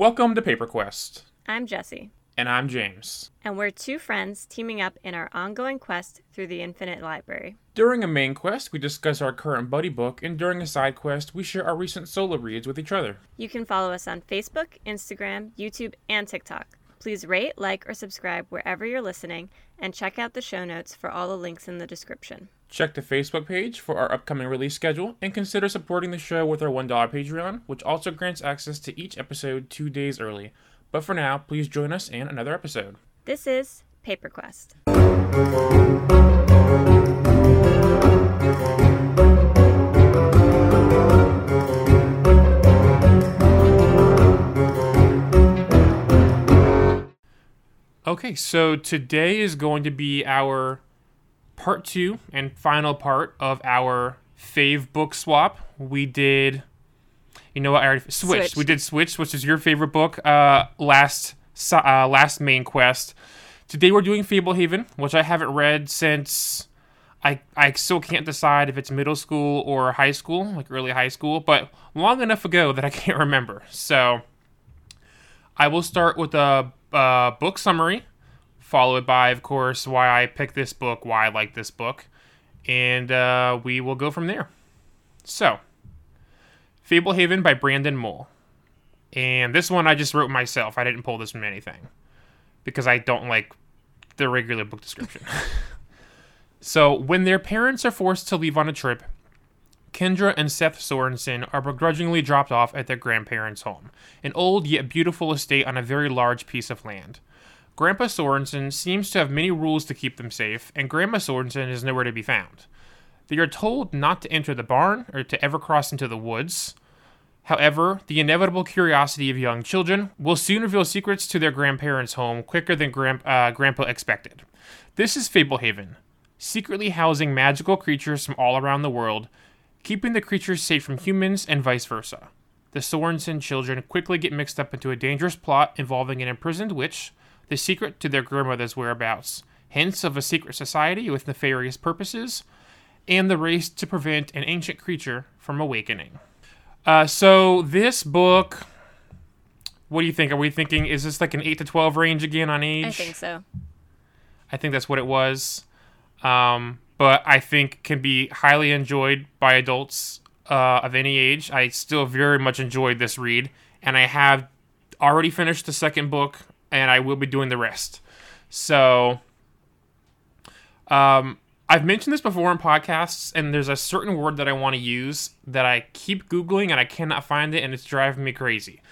Welcome to Paper Quest. I'm Jesse, And I'm James. and we're two friends teaming up in our ongoing quest through the Infinite Library. During a main quest, we discuss our current buddy book, and during a side quest, we share our recent solo reads with each other. You can follow us on Facebook, Instagram, YouTube, and TikTok. Please rate, like, or subscribe wherever you're listening, and check out the show notes for all the links in the description. Check the Facebook page for our upcoming release schedule, and consider supporting the show with our $1 Patreon, which also grants access to each episode two days early. But for now, please join us in another episode. This is Paper Quest. Okay, so today is going to be our part two and final part of our fave book swap. We did, you know what? I already switched. Switched. We did switch, which is your favorite book. Uh, last uh, last main quest. Today we're doing Fablehaven, which I haven't read since. I, I still can't decide if it's middle school or high school, like early high school, but long enough ago that I can't remember. So I will start with a uh, book summary, followed by, of course, why I picked this book, why I like this book, and uh, we will go from there. So, Fablehaven by Brandon Mull. And this one I just wrote myself. I didn't pull this from anything because I don't like the regular book description. so, when their parents are forced to leave on a trip, Kendra and Seth Sorensen are begrudgingly dropped off at their grandparents' home, an old yet beautiful estate on a very large piece of land. Grandpa Sorensen seems to have many rules to keep them safe, and Grandma Sorensen is nowhere to be found. They are told not to enter the barn or to ever cross into the woods. However, the inevitable curiosity of young children will soon reveal secrets to their grandparents' home quicker than uh, Grandpa expected. This is Fablehaven, secretly housing magical creatures from all around the world, keeping the creatures safe from humans and vice versa. The Sorensen children quickly get mixed up into a dangerous plot involving an imprisoned witch, the secret to their grandmother's whereabouts, hints of a secret society with nefarious purposes, and the race to prevent an ancient creature from awakening. Uh, so this book, what do you think? Are we thinking is this like an eight to twelve range again on age? I think so. I think that's what it was. Um, but I think can be highly enjoyed by adults uh, of any age. I still very much enjoyed this read, and I have already finished the second book, and I will be doing the rest. So, um, I've mentioned this before in podcasts, and there's a certain word that I want to use that I keep Googling and I cannot find it, and it's driving me crazy.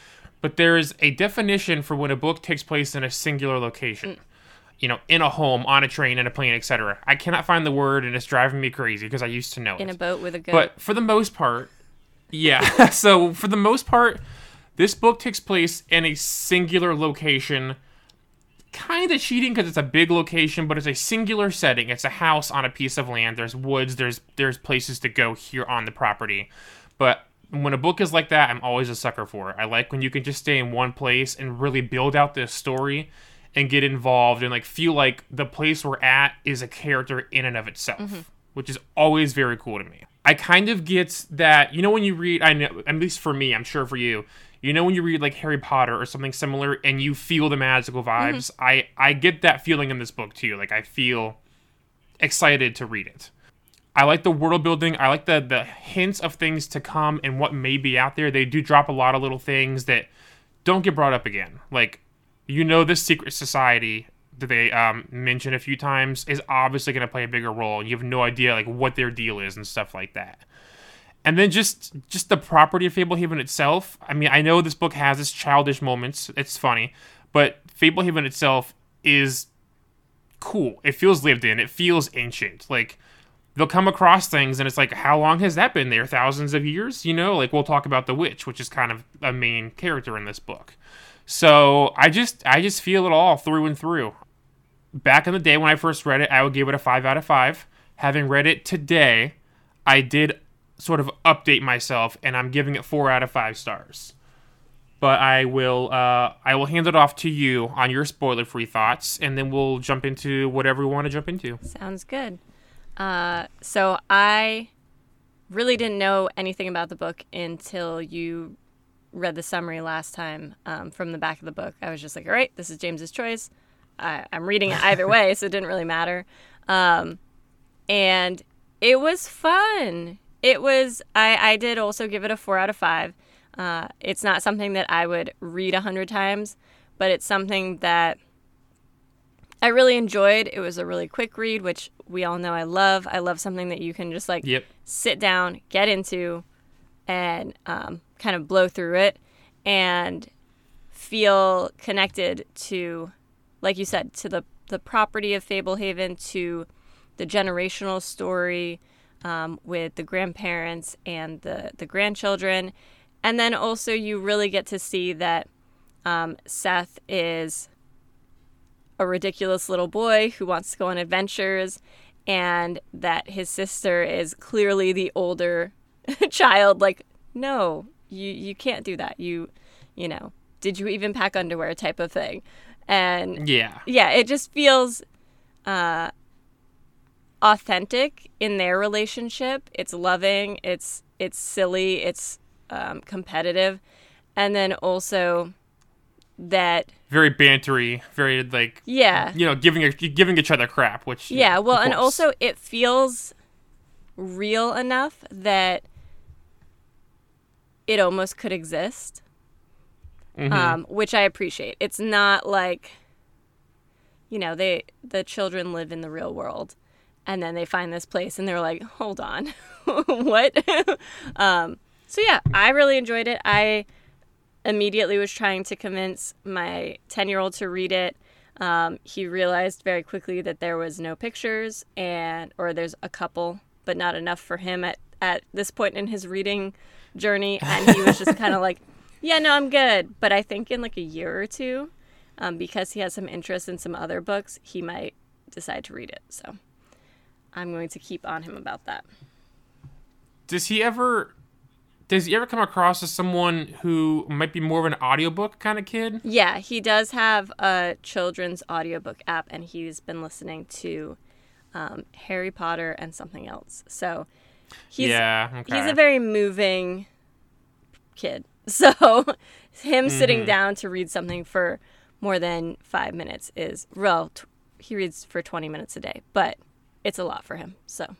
But there is a definition for when a book takes place in a singular location you know, in a home, on a train, in a plane, etc. I cannot find the word, and it's driving me crazy because I used to know In it. In a boat with a goat. but for the most part, yeah. so for the most part, this book takes place in a singular location. Kind of cheating because it's a big location, but it's a singular setting. It's a house on a piece of land. There's woods. There's there's places to go here on the property. But when a book is like that, I'm always a sucker for it. I like when you can just stay in one place and really build out this story and get involved and like feel like the place we're at is a character in and of itself, mm-hmm. which is always very cool to me. I kind of get that, you know, when you read, I know, at least for me, I'm sure for you, you know, when you read like Harry Potter or something similar and you feel the magical mm-hmm. vibes, I I get that feeling in this book too. Like I feel excited to read it. I like the world building. I like the the hints of things to come and what may be out there. They do drop a lot of little things that don't get brought up again. Like you know, this secret society that they um, mention a few times is obviously going to play a bigger role, and you have no idea like what their deal is and stuff like that. And then just just the property of Fablehaven itself. I mean, I know this book has its childish moments. It's funny, but Fablehaven itself is cool. It feels lived in. It feels ancient. Like they'll come across things and it's like, how long has that been there? Thousands of years? You know, like we'll talk about the witch, which is kind of a main character in this book. So I just I just feel it all through and through. Back in the day when I first read it, I would give it a five out of five. Having read it today, I did sort of update myself and I'm giving it four out of five stars. But I will uh, I will hand it off to you on your spoiler free thoughts, and then we'll jump into whatever we want to jump into. Sounds good. Uh, so I really didn't know anything about the book until you read the summary last time um, from the back of the book, I was just like, all right, this is James's choice. I, I'm reading it either way, so it didn't really matter. Um, and it was fun. It was. I I did also give it a four out of five. Uh, it's not something that I would read a hundred times, but it's something that I really enjoyed. It was a really quick read, which we all know I love. I love something that you can just like Yep. sit down, get into, and um, kind of blow through it and feel connected to, like you said, to the, the property of Fablehaven, to the generational story um, with the grandparents and the, the grandchildren. And then also, you really get to see that um, Seth is a ridiculous little boy who wants to go on adventures and that his sister is clearly the older child like no you you can't do that you you know did you even pack underwear type of thing and Yeah. yeah it just feels uh authentic in their relationship it's loving it's it's silly it's um, competitive and then also that Very bantery. Very like yeah you know giving giving each other crap. Which Yeah, well, and also it feels real enough that it almost could exist, Mhm. um, which I appreciate. It's not like, you know, they the children live in the real world, and then they find this place and they're like, hold on, what? um, so yeah, I really enjoyed it. I immediately was trying to convince my ten year old to read it. Um, he realized very quickly that there was no pictures and or there's a couple but not enough for him at, at this point in his reading journey and he was just kind of like yeah no i'm good. But i think in like a year or two um, because he has some interest in some other books he might decide to read it. So i'm going to keep on him about that. Does he ever does he ever come across as someone who might be more of an audiobook kind of kid? yeah he does have a children's audiobook app and he's been listening to um, harry potter and something else. So he's yeah. Okay. he's a very moving kid. So him sitting Mm-hmm. down to read something for more than five minutes is well, t- he reads for 20 minutes a day, but it's a lot for him. So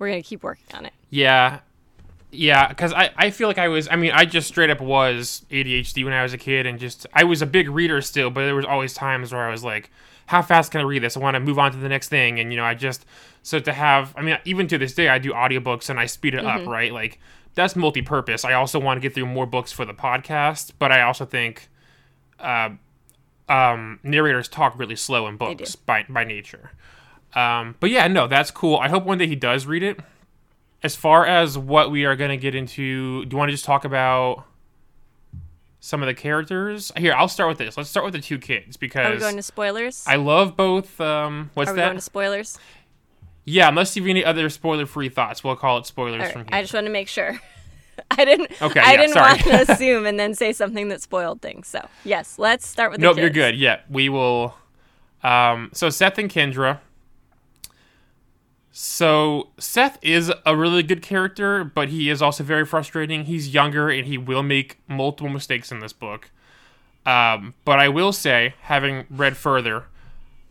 we're going to keep working on it. Yeah. Yeah, because I, I feel like I was, I mean, I just straight up was ADHD when I was a kid, and just, I was a big reader still, but there was always times where I was like, how fast can I read this? I want to move on to the next thing. And, you know, I just, so to have, I mean, even to this day, I do audiobooks and I speed it up, right? Like, that's multi purpose. I also want to get through more books for the podcast, but I also think, uh, um, narrators talk really slow in books by, by nature. Um, but yeah, no, that's cool. I hope one day he does read it as far as what we are going to get into, do you want to just talk about some of the characters? Here, I'll start with this. Let's start with the two kids because Are we going to spoilers? I love both. Um, what's that? Are we that? going to spoilers? yeah, unless you have any other spoiler-free thoughts, we'll call it spoilers right, from here. I just want to make sure. I didn't. Okay, I yeah, didn't sorry. want to assume and then say something that spoiled things. So yes, let's start with the nope, you're good. Yeah, we will. Um, so Seth and Kendra. So Seth is a really good character, but he is also very frustrating. He's younger and he will make multiple mistakes in this book. Um, but I will say, having read further,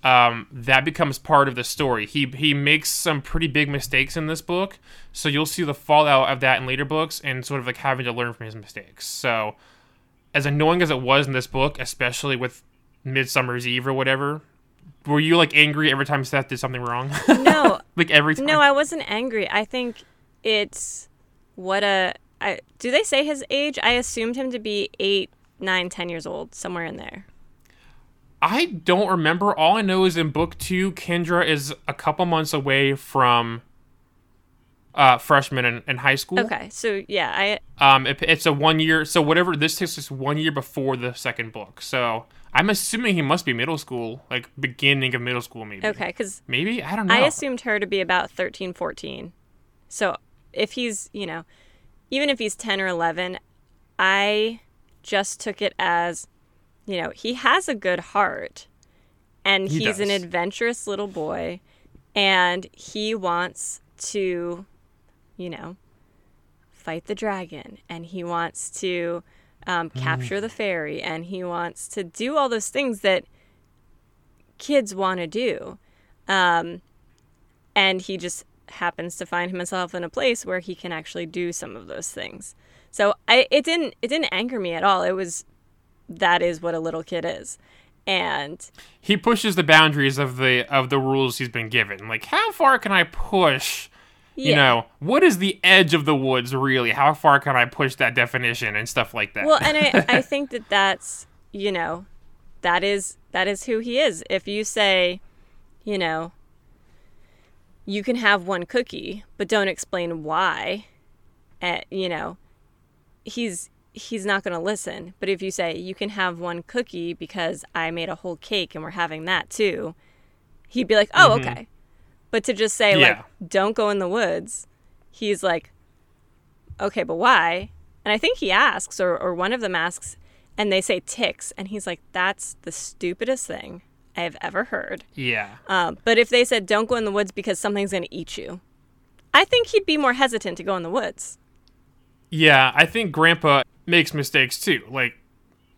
um, that becomes part of the story. He he makes some pretty big mistakes in this book, so you'll see the fallout of that in later books, and sort of like having to learn from his mistakes. So, as annoying as it was in this book, especially with Midsummer's Eve or whatever, were you like angry every time Seth did something wrong? No, like every time. No, I wasn't angry. I think it's what a. I, do they say his age? I assumed him to be eight, nine, ten years old, somewhere in there. I don't remember. All I know is in book two, Kendra is a couple months away from uh, freshman in, in high school. Okay, so yeah, I Um, it, it's a one year. So whatever this takes us one year before the second book. So I'm assuming he must be middle school, like beginning of middle school, maybe. okay because Maybe I don't know. I assumed her to be about 13, 14. So if he's you know, even if he's ten or eleven, I just took it as, you know, he has a good heart, and He he's an adventurous little boy, and he wants to, you know, fight the dragon and he wants to um, capture the fairy and he wants to do all those things that kids want to do. Um, and he just happens to find himself in a place where he can actually do some of those things. So I it didn't it didn't anger me at all. It was that is what a little kid is. And he pushes the boundaries of the of the rules he's been given. Like how far can I push? You know, what is the edge of the woods really? How far can I push that definition and stuff like that? Well, and I, I think that that's, you know, that is that is who he is. If you say, you know, you can have one cookie, but don't explain why, uh, you know, he's he's not going to listen. But if you say you can have one cookie because I made a whole cake and we're having that too, he'd be like, "Oh, okay." But to just say Yeah. like don't go in the woods, he's like, "Okay, but why?" And I think he asks or or one of them asks and they say ticks and he's like, "That's the stupidest thing I have ever heard." yeah. Um, but if they said don't go in the woods because something's going to eat you, I think he'd be more hesitant to go in the woods. Yeah, I think Grandpa makes mistakes too. Like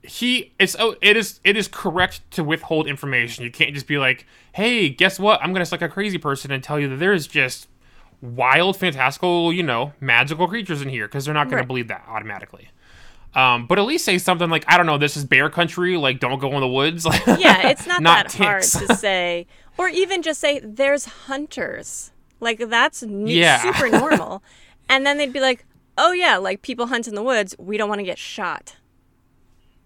he it's oh it is it is correct to withhold information. You can't just be like, "Hey, guess what? I'm going to suck a crazy person and tell you that there's just wild fantastical, you know, magical creatures in here because they're not going Right. to believe that automatically." Um, but at least say something like, I don't know, this is bear country, like don't go in the woods. Like Yeah, it's not, Not that hard to say, or even just say there's hunters. Like that's n- Yeah. super normal. and then they'd be like, "Oh yeah, like people hunt in the woods. We don't want to get shot."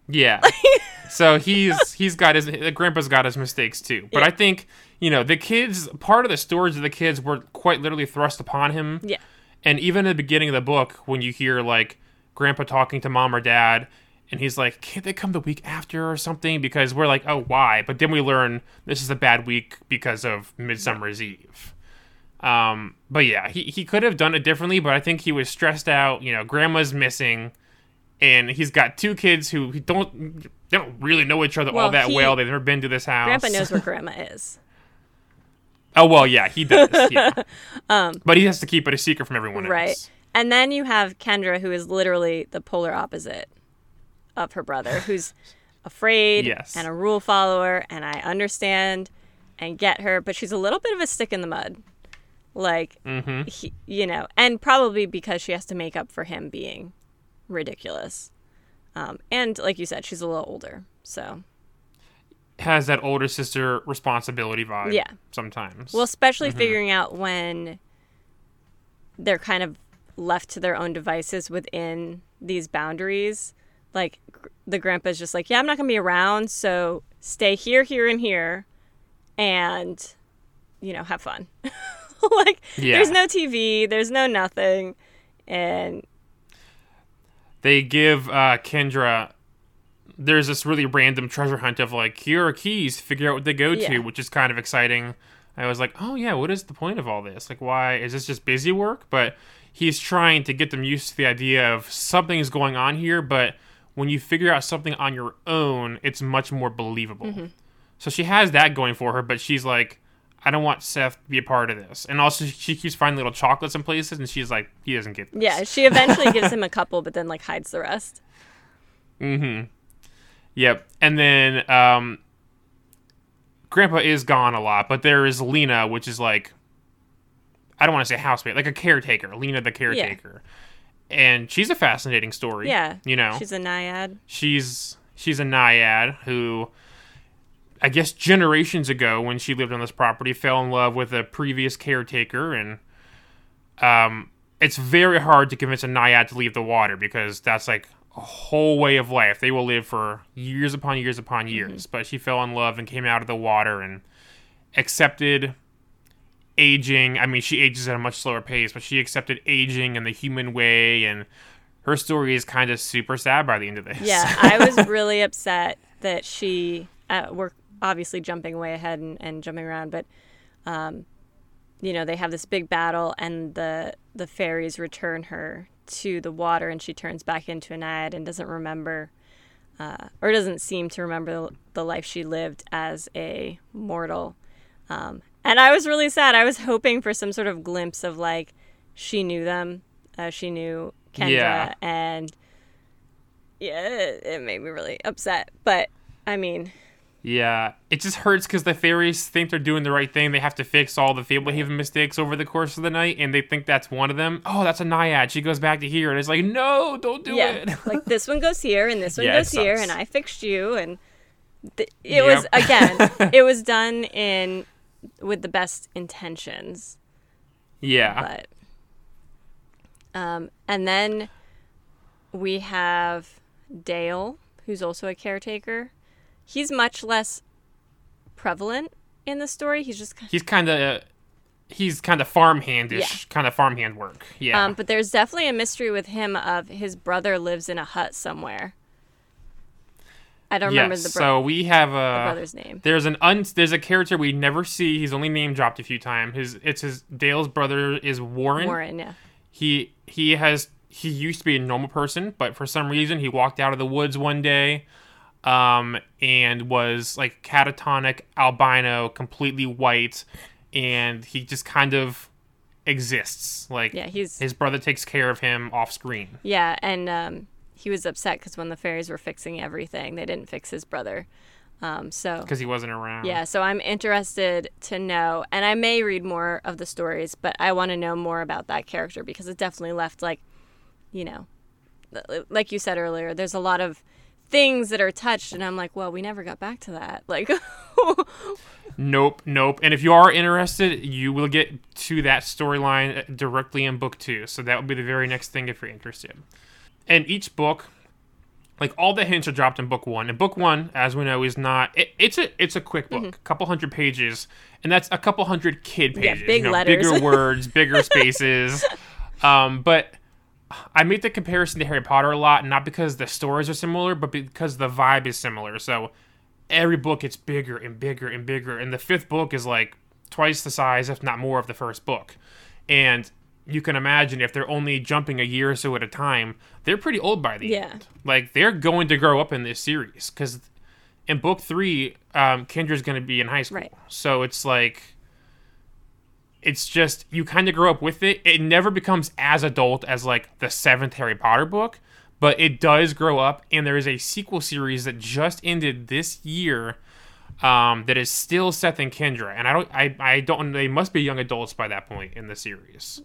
Yeah. so he's he's got his grandpa's got his mistakes too. But Yeah. I think, you know, the kids part of the stories of the kids were quite literally thrust upon him. Yeah. And even at the beginning of the book, when you hear like grandpa talking to mom or dad, and he's like, Can't they come the week after or something? Because we're like, Oh, why? But then we learn this is a bad week because of Midsummer's Eve. Um, but yeah, he, he could have done it differently, but I think he was stressed out. You know, grandma's missing, and he's got two kids who don't they don't really know each other Well, all that he- well. They've never been to this house. Grandpa knows where grandma is. Oh well, yeah, he does. Yeah. but he has to keep it a secret from everyone Um, Right. else. And then you have Kendra, who is literally the polar opposite of her brother, who's afraid Yes. and a rule follower. And I understand and get her, but she's a little bit of a stick in the mud. Like, Mm-hmm. he, you know, and probably because she has to make up for him being ridiculous. Um, and like you said, she's a little older. So, Has that older sister responsibility vibe. Yeah. Sometimes. well, especially figuring out when they're kind of left to their own devices within these boundaries. Like gr- the grandpa's just like, yeah, I'm not going to be around. So stay here, here, and here and, you know, have fun. like, Yeah. there's no TV, there's no nothing. And they give uh, Kendra. There's this really random treasure hunt of like, here are keys, figure out what they go Yeah. to, which is kind of exciting. I was like, oh yeah, what is the point of all this? Like, why is this just busy work? But he's trying to get them used to the idea of something is going on here, but when you figure out something on your own, it's much more believable. Mm-hmm. So she has that going for her, but she's like, I don't want Seth to be a part of this. And also, she keeps finding little chocolates in places, and she's like, he doesn't get this. yeah, she eventually gives him a couple, but then like hides the rest. Mm-hmm. Yep. And then um Grandpa is gone a lot, but there is Lena, which is like I don't want to say housemate, like a caretaker. Lena the caretaker. Yeah. And she's a fascinating story. Yeah. You know. She's a naiad. she's she's a naiad who I guess generations ago when she lived on this property fell in love with a previous caretaker and um it's very hard to convince a naiad to leave the water because that's like a whole way of life. They will live for years upon years upon years. But she fell in love and came out of the water and accepted aging. I mean, she ages at a much slower pace, but she accepted aging in the human way and her story is kind of super sad by the end of this. Yeah, I was really upset that she. Uh, we're obviously jumping way ahead and, and jumping around, but um, you know they have this big battle, and the the fairies return her to the water, and she turns back into a naiad and doesn't remember, uh, or doesn't seem to remember the life she lived as a mortal. Um, and I was really sad. I was hoping for some sort of glimpse of like she knew them, uh, she knew Kendra, Yeah. and yeah, it, it made me really upset. But I mean, Yeah, it just hurts because the fairies think they're doing the right thing. They have to fix all the Fablehaven mistakes over the course of the night, and they think that's one of them. Oh, that's a Naiad. She goes back to here, and it's like, no, don't do yeah, it. like this one goes here and this one Yeah, goes here, and I fixed you, and th- it was again, it was done in with the best intentions. yeah, but um, and then we have Dale, who's also a caretaker. He's much less prevalent in the story. He's just kind he's kind of he's kind of farmhandish, Yeah. kind of farmhand work. Yeah, um, but there's definitely a mystery with him of his brother lives in a hut somewhere. I don't remember the, bro- so we have a brother's name. There's an un there's a character we never see. He's only name dropped a few times. His it's his Dale's brother is Warren. Warren, yeah. He he has he used to be a normal person, but for some reason he walked out of the woods one day, um, and was like catatonic albino, completely white, and he just kind of exists. Like Yeah, he's his brother takes care of him off screen. Yeah, and um, he was upset because when the fairies were fixing everything, they didn't fix his brother. Um, so because he wasn't around. yeah, so I'm interested to know, and I may read more of the stories, but I want to know more about that character because it definitely left like, you know, like you said earlier, there's a lot of things that are touched, and I'm like, well, we never got back to that. Like, Nope, nope. And if you are interested, you will get to that storyline directly in book two. So that will be the very next thing if you're interested. And each book, like all the hints are dropped in book one. And book one, as we know, is not. It, it's a it's a quick book, a couple hundred pages, and that's a couple hundred kid Mm-hmm. Yeah, pages. big you know, letters. bigger words, bigger spaces. Um, but I make the comparison to Harry Potter a lot, not because the stories are similar, but because the vibe is similar. So every book gets bigger and bigger and bigger, and the fifth book is like twice the size, if not more, of the first book. And you can imagine if they're only jumping a year or so at a time, they're pretty old by the Yeah. end. Like they're going to grow up in this series because in book three, um, Kendra's going to be in high school. Right. So it's like it's just you kind of grow up with it. It never becomes as adult as like the seventh Harry Potter book, but it does grow up. And there is a sequel series that just ended this year um, that is still Seth and Kendra, and I don't, I, I don't. They must be young adults by that point in the series.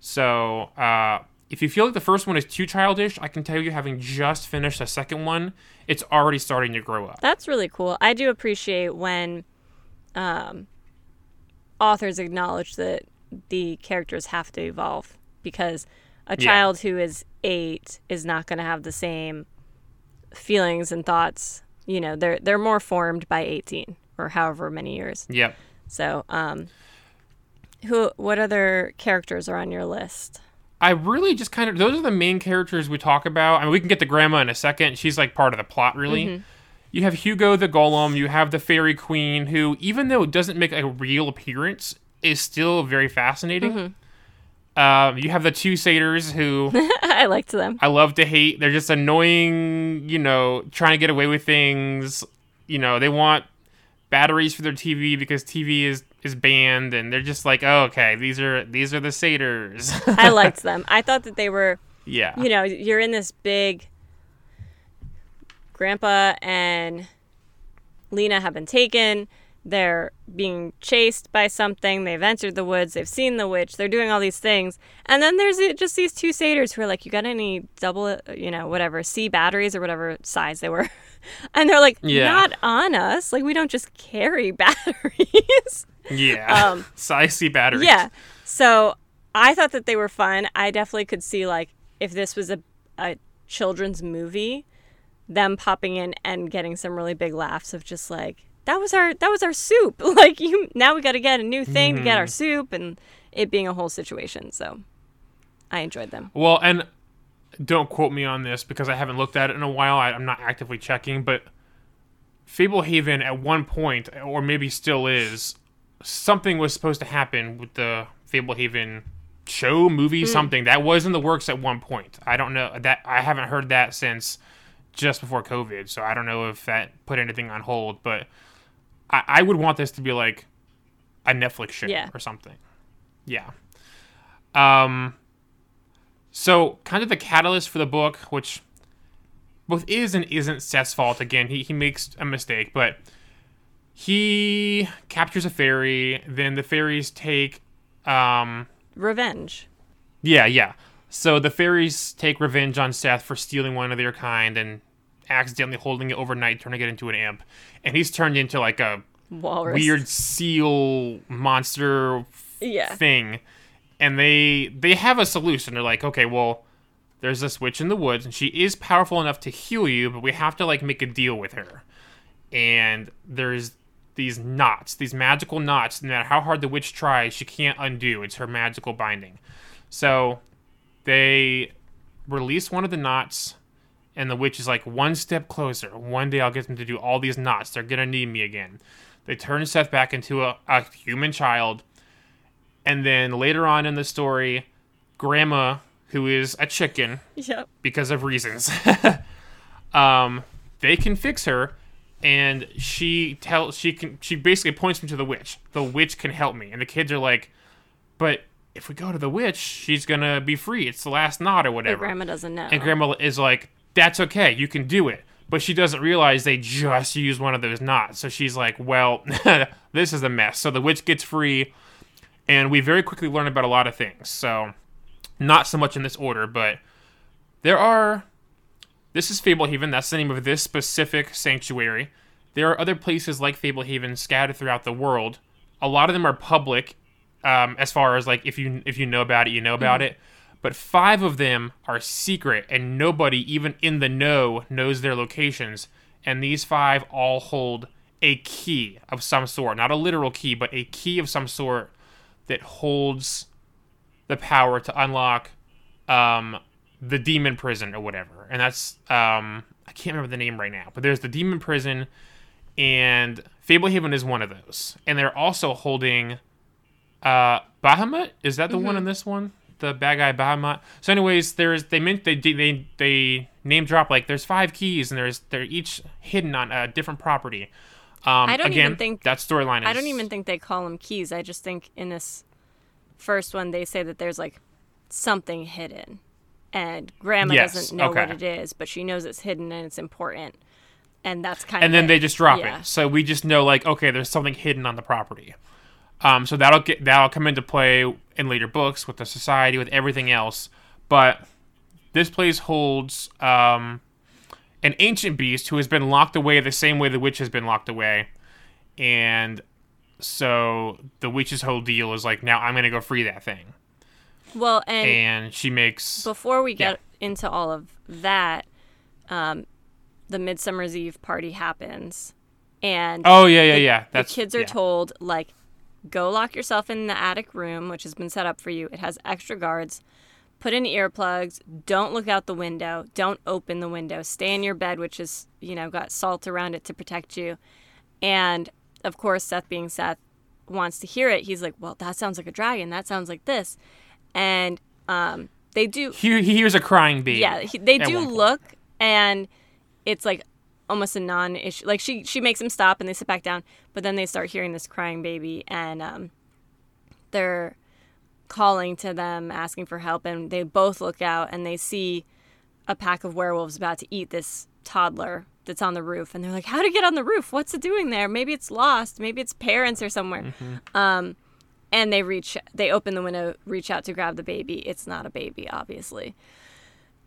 So uh, if you feel like the first one is too childish, I can tell you, having just finished the second one, it's already starting to grow up. That's really cool. I do appreciate when um, authors acknowledge that the characters have to evolve because a Yeah. child who is eight is not going to have the same feelings and thoughts. You know, they're they're more formed by eighteen or however many years. Yep. So, um, who? What other characters are on your list? I really just kind of those are the main characters we talk about. I mean, we can get to Grandma in a second. She's like part of the plot, really. You have Hugo the Golem. You have the Fairy Queen, who, even though it doesn't make a real appearance, is still very fascinating. Um, you have the two satyrs who I liked them. I love to hate. They're just annoying, you know, trying to get away with things. You know, they want batteries for their TV because TV is is banned, and they're just like, oh, okay, these are these are the satyrs. I liked them. I thought that they were yeah. you know, you're in this big. Grandpa and Lena have been taken. They're being chased by something. They've entered the woods. They've seen the witch. They're doing all these things. And then there's just these two satyrs who are like, You got any double, you know, whatever, C batteries or whatever size they were? And they're like, Yeah. Not on us. Like, we don't just carry batteries. Yeah. Um, Size C batteries. Yeah. So I thought that they were fun. I definitely could see like if this was a, a children's movie, them popping in and getting some really big laughs of just like that was our that was our soup. Like you now we got to get a new thing to get our mm-hmm. soup and it being a whole situation. So I enjoyed them. Well, and don't quote me on this because I haven't looked at it in a while. I, I'm not actively checking, but Fablehaven at one point, or maybe still is, something was supposed to happen with the Fablehaven show, movie, mm. something that was in the works at one point. I don't know that I haven't heard that since just before COVID, so I don't know if that put anything on hold. But I, I would want this to be like a Netflix show Yeah. or something. Yeah. Um. So, kind of the catalyst for the book, which both is and isn't Seth's fault. Again, he, he makes a mistake, but he captures a fairy. Then the fairies take, um, Revenge. yeah, yeah. So the fairies take revenge on Seth for stealing one of their kind and accidentally holding it overnight, turning it into an imp. And he's turned into like a Walrus. weird seal monster Yeah. thing and they they have a solution they're like okay well there's this witch in the woods and she is powerful enough to heal you but we have to like make a deal with her and there's these knots these magical knots no matter how hard the witch tries she can't undo it's her magical binding so they release one of the knots and the witch is like one step closer one day i'll get them to do all these knots they're gonna need me again they turn seth back into a, a human child and then later on in the story, Grandma, who is a chicken Yep. because of reasons, um, they can fix her, and she tell she can she basically points me to the witch. The witch can help me, and the kids are like, "But if we go to the witch, she's gonna be free. It's the last knot or whatever." grandma doesn't know. And Grandma is like, "That's okay. You can do it." But she doesn't realize they just used one of those knots. So she's like, "Well, this is a mess." So the witch gets free, and we very quickly learn about a lot of things. So, not so much in this order, but there are. This is Fablehaven. That's the name of this specific sanctuary. There are other places like Fablehaven scattered throughout the world. A lot of them are public, um, as far as like if you if you know about it, you know about it. But five of them are secret, and nobody, even in the know, knows their locations. And these five all hold a key of some sort, not a literal key, but a key of some sort that holds the power to unlock um, the demon prison or whatever. And that's um, I can't remember the name right now, but there's the demon prison, and Fablehaven is one of those. And they're also holding uh, Bahumat. Is that the one in this one? The bad guy Bahumat. So, anyways, there's they meant they they they name drop like there's five keys and there's they're each hidden on a different property. Um, I don't again, even think- that storyline. Is, I don't even think they call them keys. I just think in this first one they say that there's like something hidden, and Grandma Yes, doesn't know what it is, but she knows it's hidden and it's important, and that's kind of and of. then it. they just drop Yeah. it. So we just know like okay, there's something hidden on the property. Um, so that'll get that'll come into play in later books with the society with everything else. But this place holds um, an ancient beast who has been locked away the same way the witch has been locked away, and so the witch's whole deal is like now I'm gonna go free that thing, Well, and and she makes before we get Yeah. into all of that, um, the Midsummer's Eve party happens, and oh yeah yeah yeah that's the kids are yeah. told like go lock yourself in the attic room which has been set up for you. It has extra guards. Put in earplugs. Don't look out the window. Don't open the window. Stay in your bed which is you know got salt around it to protect you. And of course seth being seth wants to hear it. He's like well that sounds like a dragon. That sounds like this. And um, they do he, he hears a crying baby. yeah, he, they do look, and it's like almost a non-issue. Like she she makes them stop and they sit back down, but then they start hearing this crying baby, and um, they're calling to them, asking for help, and they both look out and they see a pack of werewolves about to eat this toddler that's on the roof, and they're like, "How to get on the roof? What's it doing there? Maybe it's lost. Maybe its parents or somewhere." Mm-hmm. Um, and they reach, they open the window, reach out to grab the baby. It's not a baby, obviously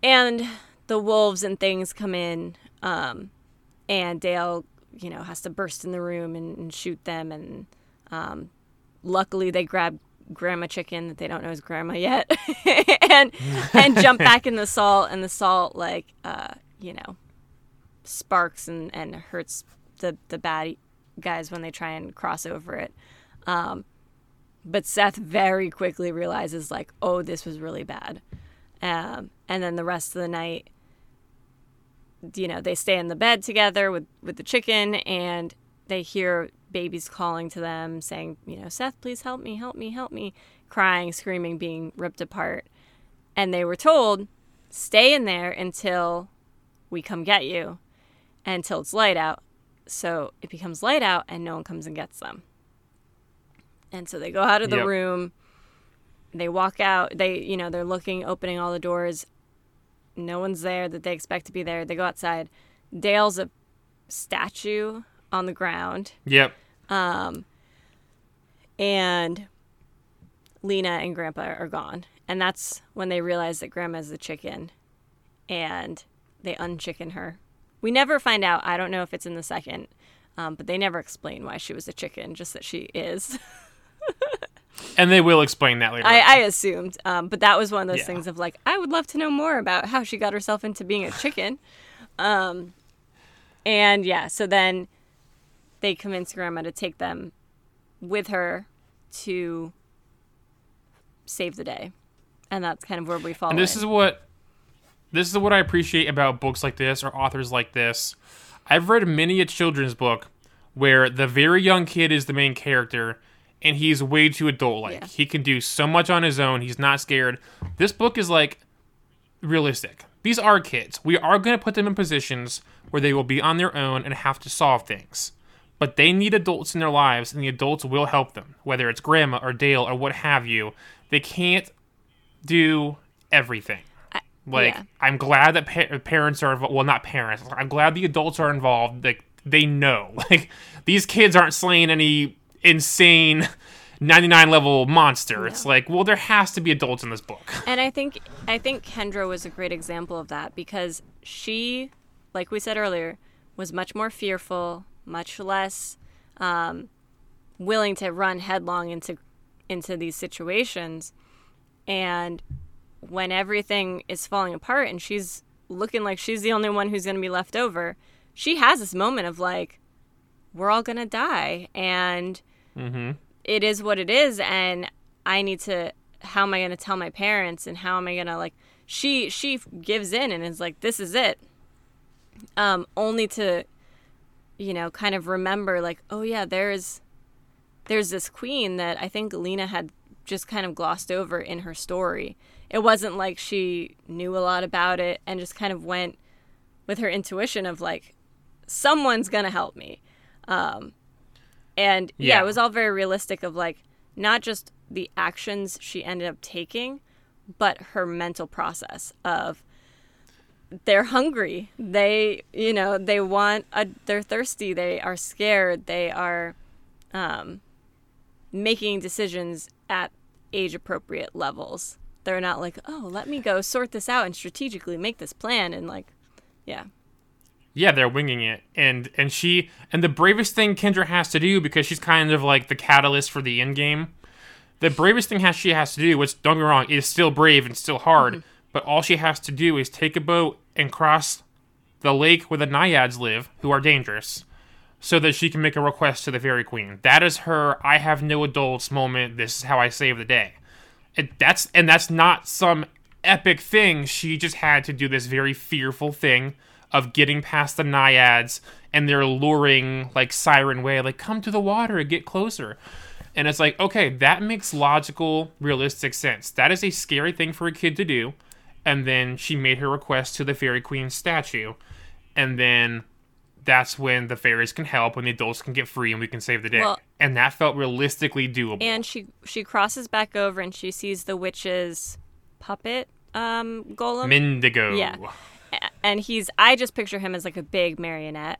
and the wolves and things come in um, and dale you know has to burst in the room and, and shoot them. And um, luckily they grab grandma chicken that they don't know is grandma yet and and jump back in the salt and the salt like uh, you know sparks and, and hurts the the bad guys when they try and cross over it. Um, but seth very quickly realizes like oh this was really bad. Um, and then the rest of the night you know they stay in the bed together with with the chicken and they hear babies calling to them saying you know seth please help me help me help me crying screaming being ripped apart and they were told stay in there until we come get you until it's light out so it becomes light out and no one comes and gets them and so they go out of the Yep. room they walk out. They, you know, they're looking, opening all the doors. No one's there that they expect to be there. They go outside. Dale's a statue on the ground. Yep. Um, and Lena and Grandpa are gone. And that's when they realize that Grandma's the chicken and they unchicken her. We never find out. I don't know if it's in the second, um, but they never explain why she was a chicken, just that she is. And they will explain that later. I, on. I assumed. Um, but that was one of those Yeah. things of like, I would love to know more about how she got herself into being a chicken. Um, and yeah, so then they convince Grandma to take them with her to save the day. And that's kind of where we fall. And this in. is what this is what I appreciate about books like this or authors like this. I've read many a children's book where the very young kid is the main character and he's way too adult like. Yeah. He can do so much on his own. He's not scared. This book is like realistic. These are kids. We are going to put them in positions where they will be on their own and have to solve things. But they need adults in their lives, and the adults will help them, whether it's grandma or Dale or what have you. They can't do everything. Like, yeah. I'm glad that pa- parents are. Well, not parents. I'm glad the adults are involved. Like, they know. Like, these kids aren't slaying any insane 99 level monster. It's like, well, there has to be adults in this book. And I think I think Kendra was a great example of that because she, like we said earlier, was much more fearful, much less um, willing to run headlong into into these situations. And when everything is falling apart and she's looking like she's the only one who's going to be left over, she has this moment of like, we're all going to die. And it is what it is and i need to how am i going to tell my parents and how am i going to like she she gives in and is like this is it. Um only to you know kind of remember like oh yeah there's there's this queen that i think lena had just kind of glossed over in her story. It wasn't like she knew a lot about it and just kind of went with her intuition of like someone's going to help me. Um and yeah. Yeah. it was all very realistic of like not just the actions she ended up taking, but her mental process of they're hungry. They, you know, they want a, they're thirsty, they are scared, they are um making decisions at age appropriate levels. They're not like, "Oh, let me go sort this out and strategically make this plan." And like, yeah. Yeah, they're winging it, and and she and the bravest thing Kendra has to do because she's kind of like the catalyst for the end game. The bravest thing has she has to do, which don't get me wrong, is still brave and still hard, mm-hmm. but all she has to do is take a boat and cross the lake where the naiads live, who are dangerous, so that she can make a request to the fairy queen. That is her "I have no adults" moment. This is how I save the day. And that's and that's not some epic thing. She just had to do this very fearful thing of getting past the naiads and their luring like siren way, like come to the water and get closer. And it's like, okay, that makes logical, realistic sense. That is a scary thing for a kid to do. And then she made her request to the fairy queen statue. And then that's when the fairies can help, when the adults can get free and we can save the day. Well- and that felt realistically doable. And she she crosses back over and she sees the witch's puppet um golem. Mendigo. Yeah. And he's I just picture him as like a big marionette.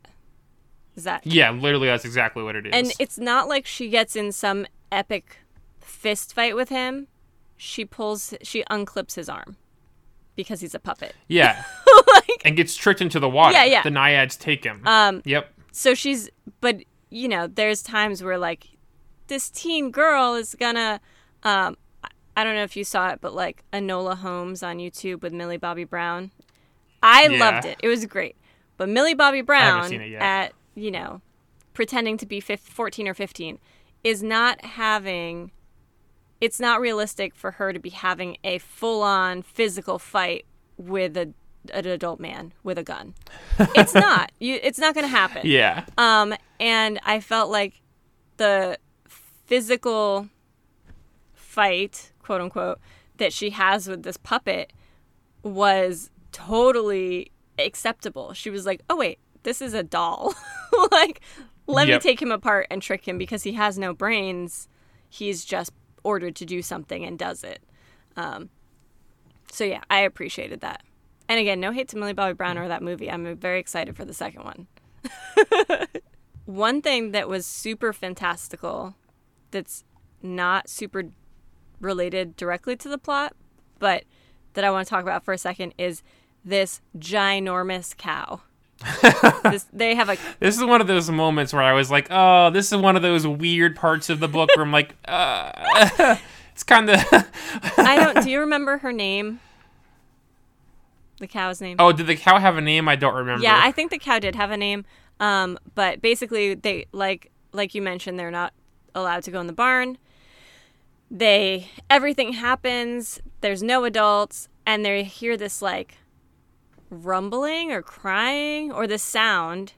Is that Yeah, literally, that's exactly what it is. And it's not like she gets in some epic fist fight with him. She pulls she unclips his arm because he's a puppet. yeah, like and gets tricked into the water. Yeah, yeah. The naiads take him. um yep. so she's but you know, there's times where like this teen girl is gonna um I- I don't know if you saw it, but like Enola Holmes on YouTube with Millie Bobby Brown. I Yeah. loved it. It was great. But Millie Bobby Brown seen it yet. at, you know, pretending to be fif 14 or 15 is not having it's not realistic for her to be having a full-on physical fight with a an adult man with a gun. It's not. You it's not going to happen. Yeah. Um, and I felt like the physical fight, quote unquote, that she has with this puppet was totally acceptable. She was like, oh, wait, this is a doll. like, let Yep. me take him apart and trick him because he has no brains. He's just ordered to do something and does it. Um, so yeah, I appreciated that. And again, no hate to Millie Bobby Brown or that movie. I'm very excited for the second one. one thing that was super fantastical that's not super related directly to the plot, but that I want to talk about for a second is this ginormous cow. this, they have a. This is one of those moments where I was like, "Oh, this is one of those weird parts of the book where I'm like, uh, it's kind of." I don't. Do you remember her name? The cow's name. Oh, did the cow have a name? I don't remember. Yeah, I think the cow did have a name. Um, but basically, they like like you mentioned, they're not allowed to go in the barn. They everything happens. There's no adults, and they hear this like rumbling or crying or the sound,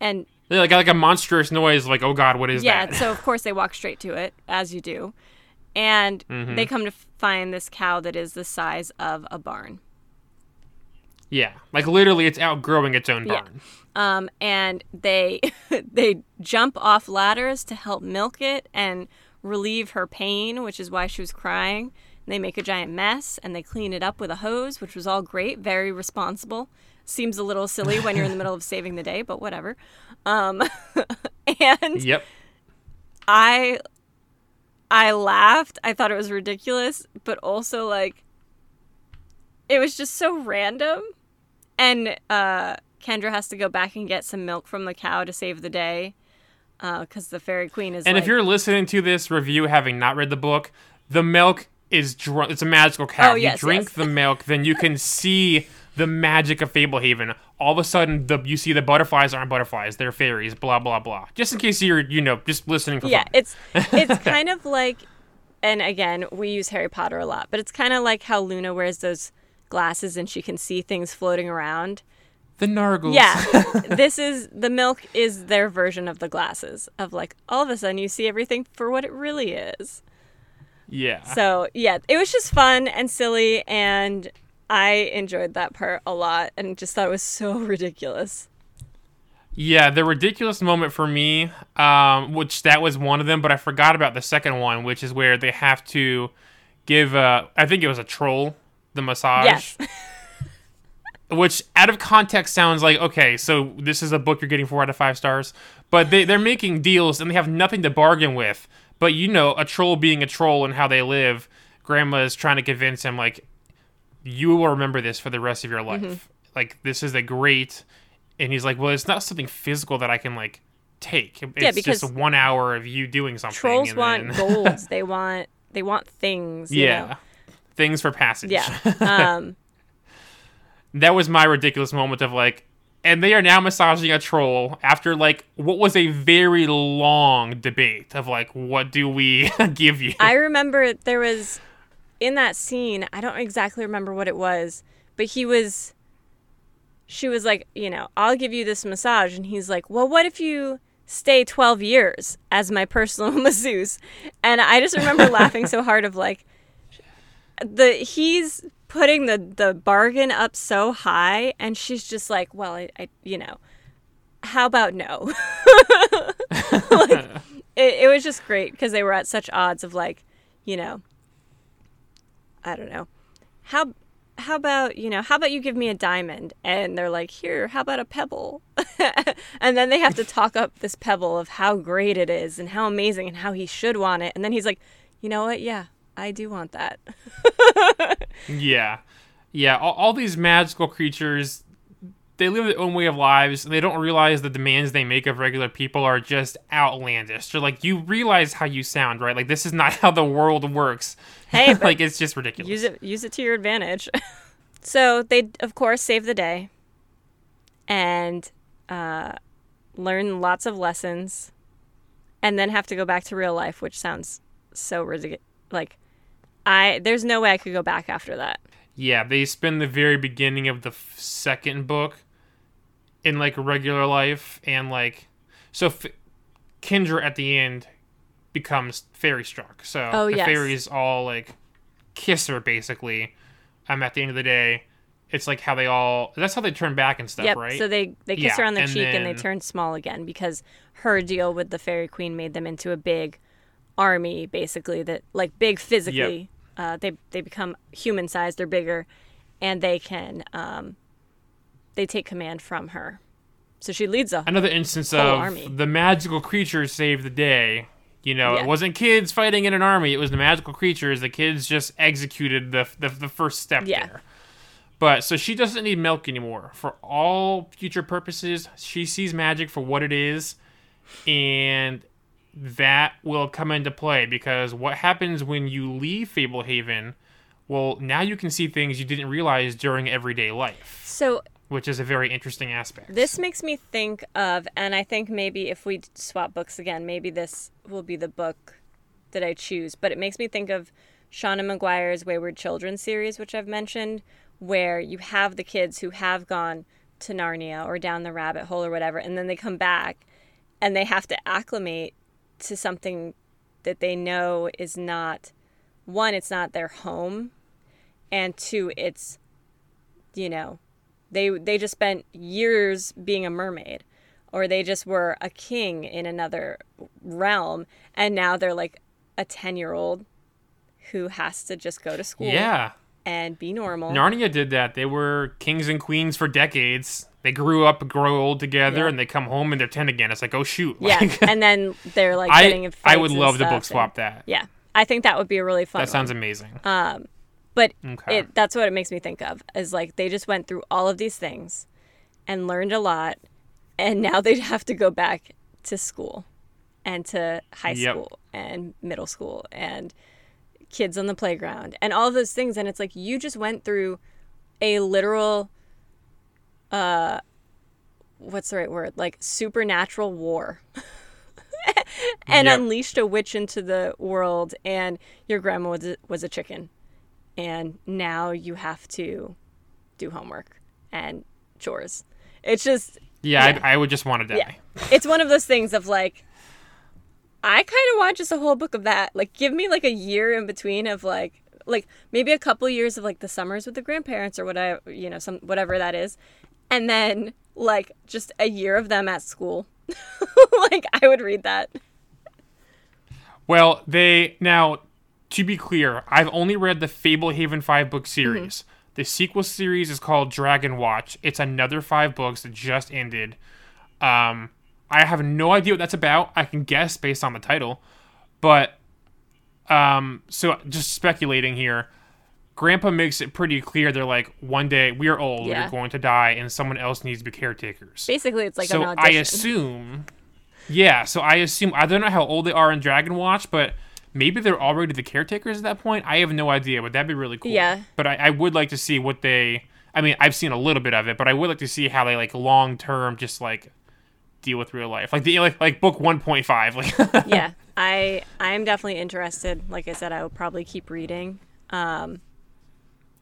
and they like like a monstrous noise. Like, oh god, what is yeah, that? Yeah, so of course they walk straight to it as you do, and mm-hmm. they come to find this cow that is the size of a barn. Yeah, like literally, it's outgrowing its own barn. Yeah. Um, and they they jump off ladders to help milk it and relieve her pain, which is why she was crying. They make a giant mess and they clean it up with a hose, which was all great, very responsible. Seems a little silly when you're in the middle of saving the day, but whatever. Um, and yep, I I laughed. I thought it was ridiculous, but also like it was just so random and uh, Kendra has to go back and get some milk from the cow to save the day because uh, the fairy queen is. And like, if you're listening to this review having not read the book, the milk is dr- it's a magical cow. Oh, yes, you drink yes. the milk, then you can see the magic of Fablehaven. All of a sudden, the you see the butterflies aren't butterflies; they're fairies. Blah blah blah. Just in case you're you know just listening for yeah, fun. it's it's kind of like, and again, we use Harry Potter a lot, but it's kind of like how Luna wears those glasses and she can see things floating around. The Nargles. Yeah. this is the milk is their version of the glasses of like all of a sudden you see everything for what it really is. Yeah. So, yeah, it was just fun and silly and I enjoyed that part a lot and just thought it was so ridiculous. Yeah, the ridiculous moment for me, um, which that was one of them, but I forgot about the second one, which is where they have to give, uh, I think it was a troll the massage. Yes. which out of context sounds like okay, so this is a book you're getting four out of five stars, but they they're making deals and they have nothing to bargain with. But you know, a troll being a troll and how they live, Grandma is trying to convince him like, you will remember this for the rest of your life. Mm-hmm. Like this is a great, and he's like, well, it's not something physical that I can like take. It's yeah, because just one hour of you doing something. Trolls want then... golds. They want they want things. yeah. Know? things for passage. Yeah. Um, that was my ridiculous moment of like, and they are now massaging a troll after like what was a very long debate of like, what do we give you? I remember there was in that scene, I don't exactly remember what it was, but he was. She was like, you know, I'll give you this massage. And he's like, well, what if you stay 12 years as my personal masseuse? And I just remember laughing so hard of like, the he's putting the the bargain up so high and she's just like well i, I you know how about no? Like, it, it was just great because they were at such odds of like you know i don't know. How how about you know how about you give me a diamond? And they're like here how about a pebble? And then they have to talk up this pebble of how great it is and how amazing and how he should want it. And then he's like you know what? Yeah I do want that. yeah. Yeah. All, all, these magical creatures, they live their own way of lives. And they don't realize the demands they make of regular people are just outlandish. They're like, you realize how you sound, right? Like, this is not how the world works. Hey, like, it's just ridiculous. Use it, use it to your advantage. so they, of course, save the day and uh, learn lots of lessons and then have to go back to real life, which sounds so ridiculous. Like, I there's no way I could go back after that. Yeah, they spend the very beginning of the f- second book in like regular life and like so f- Kendra at the end becomes fairy struck. So oh, the yes. fairies all like kiss her basically. I'm at the end of the day. It's like how they all that's how they turn back and stuff, yep. right? So they they kiss yeah, her on the and cheek then... and they turn small again because her deal with the fairy queen made them into a big army basically that like big physically. Uh, they they become human sized. They're bigger, and they can um, they take command from her. So she leads a Another instance of army. the magical creatures saved the day. You know, Yeah. it wasn't kids fighting in an army; it was the magical creatures. The kids just executed the the, the first step Yeah. there. But so she doesn't need milk anymore. For all future purposes, she sees magic for what it is, and that will come into play because what happens when you leave Fablehaven? Well, now you can see things you didn't realize during everyday life, so which is a very interesting aspect. This makes me think of, and I think maybe if we swap books again, maybe this will be the book that I choose. But it makes me think of Seanan McGuire's Wayward Children series, which I've mentioned, where you have the kids who have gone to Narnia or down the rabbit hole or whatever, and then they come back and they have to acclimate to something that they know is not one, it's not their home, and two, it's, you know, they they just spent years being a mermaid or they just were a king in another realm and now they're like a 10-year-old who has to just go to school yeah. and be normal. Narnia did that. They were kings and queens for decades. They grew up, grow old together, Yeah. and they come home and they're ten again. It's like, oh shoot! yeah, and then they're like getting I I would love to book and- swap that. Yeah. I think that would be a really fun That sounds one. amazing. Um, but Okay. it that's what it makes me think of is like they just went through all of these things and learned a lot and now they have to go back to school and to high Yep. school and middle school and kids on the playground and all those things and it's like you just went through a literal uh what's the right word like supernatural war and Yep. unleashed a witch into the world and your grandma was a, was a chicken and now you have to do homework and chores it's just yeah, yeah. I, I would just want to die. yeah it's one of those things of like i kind of want just a whole book of that like give me like a year in between of like like maybe a couple years of like the summers with the grandparents or whatever you know some whatever that is and then like just a year of them at school like i would read that Well, they now to be clear, I've only read the Fablehaven five book series. Mm-hmm. The sequel series is called Dragonwatch. It's another five books that just ended. Um, I have no idea what that's about. I can guess based on the title, but um, so just speculating here. Grandpa makes it pretty clear. They're like, one day we are old, Yeah. we're going to die, and someone else needs to be caretakers basically it's like so I assume, yeah. So I assume I don't know how old they are in Dragonwatch, but maybe they're already the caretakers at that point. I have no idea, but that'd be really cool. Yeah. But I, I would like to see what they. I mean, I've seen a little bit of it, but I would like to see how they like long term just like deal with real life, like the like like book one point five. Like yeah i i'm definitely interested like i said i will probably keep reading um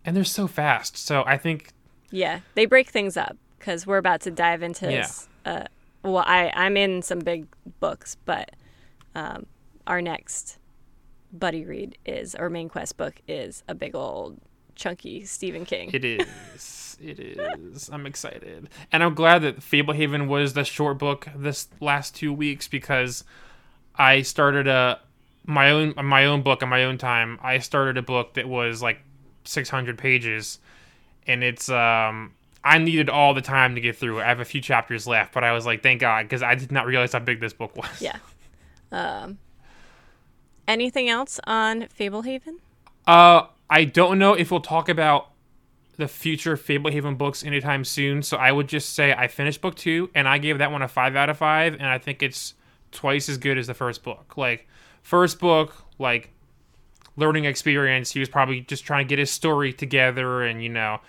and they're so fast. So I think yeah they break things up because we're about to dive into Yeah. uh well i i'm in some big books but um our next buddy read is our main quest book is a big old chunky stephen king It is. It is. I'm excited. And I'm glad that Fablehaven was the short book this last two weeks because I started a my own my own book on my own time. I started a book that was like 600 pages and it's um I needed all the time to get through it. I have a few chapters left, but I was like, thank God, because I did not realize how big this book was. yeah um anything else on fablehaven Uh, I don't know if we'll talk about the future Fablehaven books anytime soon. So I would just say I finished book two, and I gave that one a five out of five, and I think it's twice as good as the first book. Like first book, like learning experience. He was probably just trying to get his story together, and you know,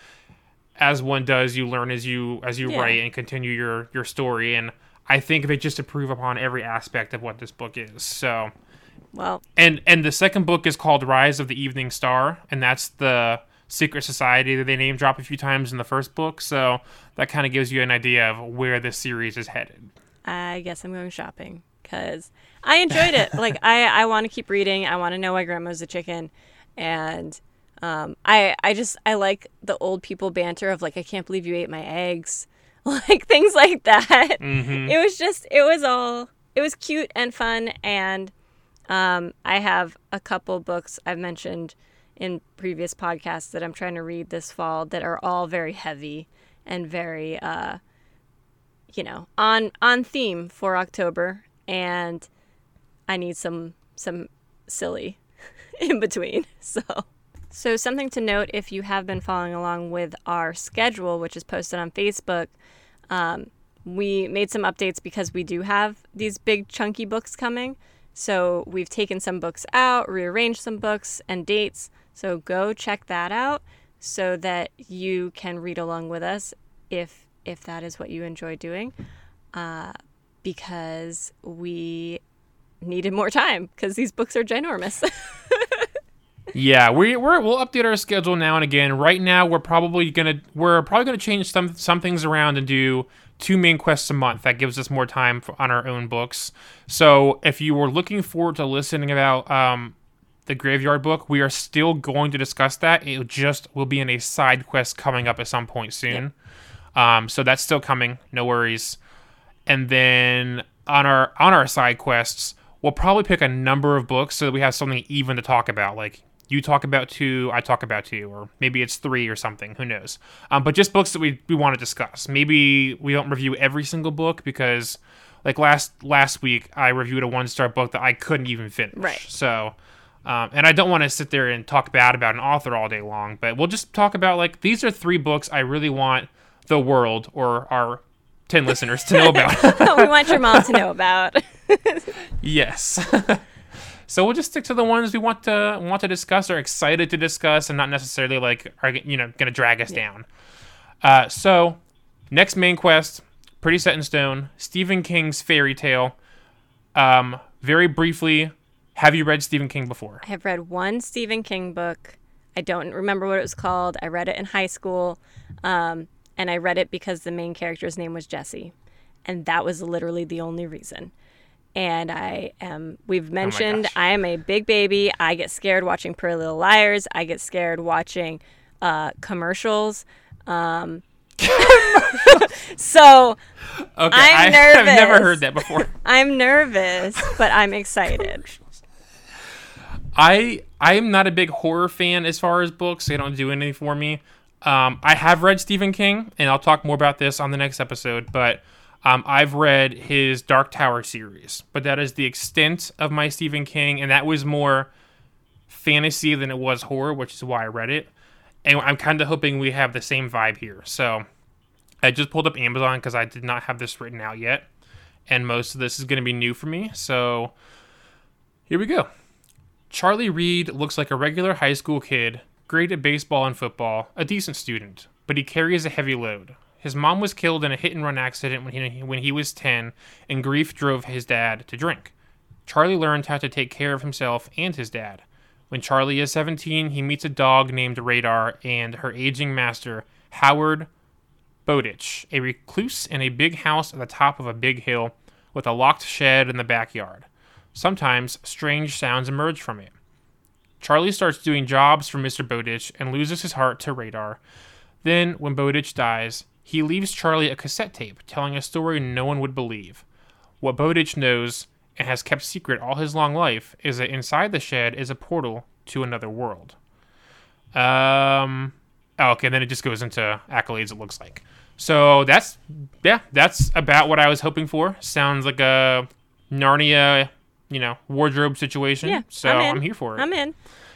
as one does, you learn as you as you Yeah. write and continue your your story. And I think they just improve upon every aspect of what this book is. So well and and the second book is called Rise of the Evening Star, and that's the secret society that they name drop a few times in the first book. So that kind of gives you an idea of where this series is headed. I guess I'm going shopping because I enjoyed it. like I, I want to keep reading. I want to know why grandma's a chicken, and um, I, I just I like the old people banter of like I can't believe you ate my eggs, like things like that. Mm-hmm. It was just it was all it was cute and fun, and Um, I have a couple books I've mentioned in previous podcasts that I'm trying to read this fall that are all very heavy and very, uh, you know, on on theme for October, and I need some some silly in between. So. So, something to note if you have been following along with our schedule, which is posted on Facebook, um, we made some updates because we do have these big chunky books coming. So, we've taken some books out, rearranged some books and dates. So, go check that out so that you can read along with us if if that is what you enjoy doing. Uh, because we needed more time because these books are ginormous. Yeah, we we're, we'll update our schedule now and again. Right now, we're probably gonna we're probably gonna change some some things around and do two main quests a month. That gives us more time for, on our own books. So if you were looking forward to listening about um, the Graveyard book, we are still going to discuss that. It just will be in a side quest coming up at some point soon. Um, so that's still coming. No worries. And then on our on our side quests, we'll probably pick a number of books so that we have something even to talk about. Like you talk about two, I talk about two, or maybe it's three or something. Who knows? Um, but just books that we, we want to discuss. Maybe we don't review every single book because, like last last week, I reviewed a one star book that I couldn't even finish. Right. So, um, and I don't want to sit there and talk bad about an author all day long. But we'll just talk about like these are three books I really want the world or our 10 listeners to know about. we want your mom to know about. yes. so we'll just stick to the ones we want to want to discuss or excited to discuss and not necessarily like are you know going to drag us down. Uh, so next main quest, pretty set in stone, Stephen King's fairy tale. Um, very briefly, have you read Stephen King before? I have read one Stephen King book. I don't remember what it was called. I read it in high school. Um, and I read it because the main character's name was Jesse. And that was literally the only reason. And I am, we've mentioned, gosh. I am a big baby. I get scared watching Pretty Little Liars. I get scared watching uh, commercials. Um, so Okay, I'm I have never heard that before. I'm nervous, but I'm excited. I I am not a big horror fan as far as books. They don't do anything for me. Um, I have read Stephen King, and I'll talk more about this on the next episode. But um, I've read his Dark Tower series, but that is the extent of my Stephen King, and that was more fantasy than it was horror, which is why I read it. And I'm kind of hoping we have the same vibe here. So I just pulled up Amazon because I did not have this written out yet, and most of this is going to be new for me. So here we go. Charlie Reade looks like a regular high school kid, great at baseball and football, a decent student, but he carries a heavy load. His mom was killed in a hit and run accident when he, when he was 10, and grief drove his dad to drink. Charlie learned how to take care of himself and his dad. When Charlie is 17, he meets a dog named Radar and her aging master, Howard Bowditch, a recluse in a big house at the top of a big hill with a locked shed in the backyard. Sometimes strange sounds emerge from it. Charlie starts doing jobs for Mr. Bowditch and loses his heart to Radar. Then, when Bowditch dies, he leaves Charlie a cassette tape telling a story no one would believe. What Bowditch knows and has kept secret all his long life is that inside the shed is a portal to another world. Um, oh, okay, then it just goes into accolades, it looks like. So that's, yeah, that's about what I was hoping for. Sounds like a Narnia, you know, wardrobe situation. Yeah, so I'm, in. I'm here for it. I'm in.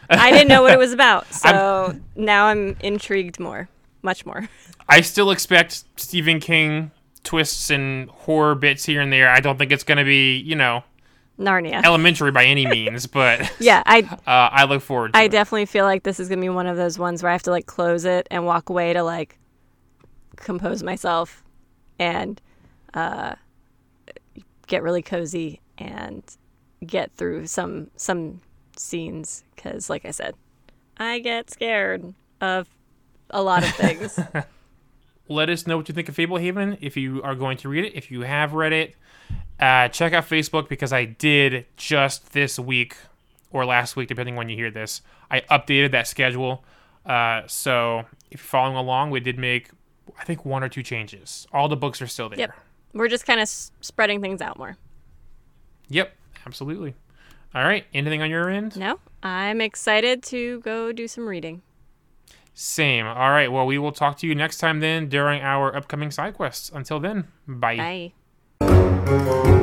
I didn't know what it was about, so now I'm intrigued more, much more. I still expect Stephen King twists and horror bits here and there. I don't think it's going to be, you know, Narnia. elementary by any means, but yeah, I uh, I look forward to I it. definitely feel like this is gonna be one of those ones where I have to like close it and walk away to like compose myself and uh, get really cozy and get through some some scenes because, like I said, I get scared of a lot of things. Let us know what you think of Fablehaven if you are going to read it. If you have read it, uh, check out Facebook because I did just this week or last week, depending when you hear this. I updated that schedule. Uh, so if you're following along, we did make, I think, one or two changes. All the books are still there. Yep. We're just kind of s- spreading things out more. Yep, absolutely. All right. Anything on your end? No, I'm excited to go do some reading. Same. All right. Well, we will talk to you next time then during our upcoming side quests. Until then, bye. Bye.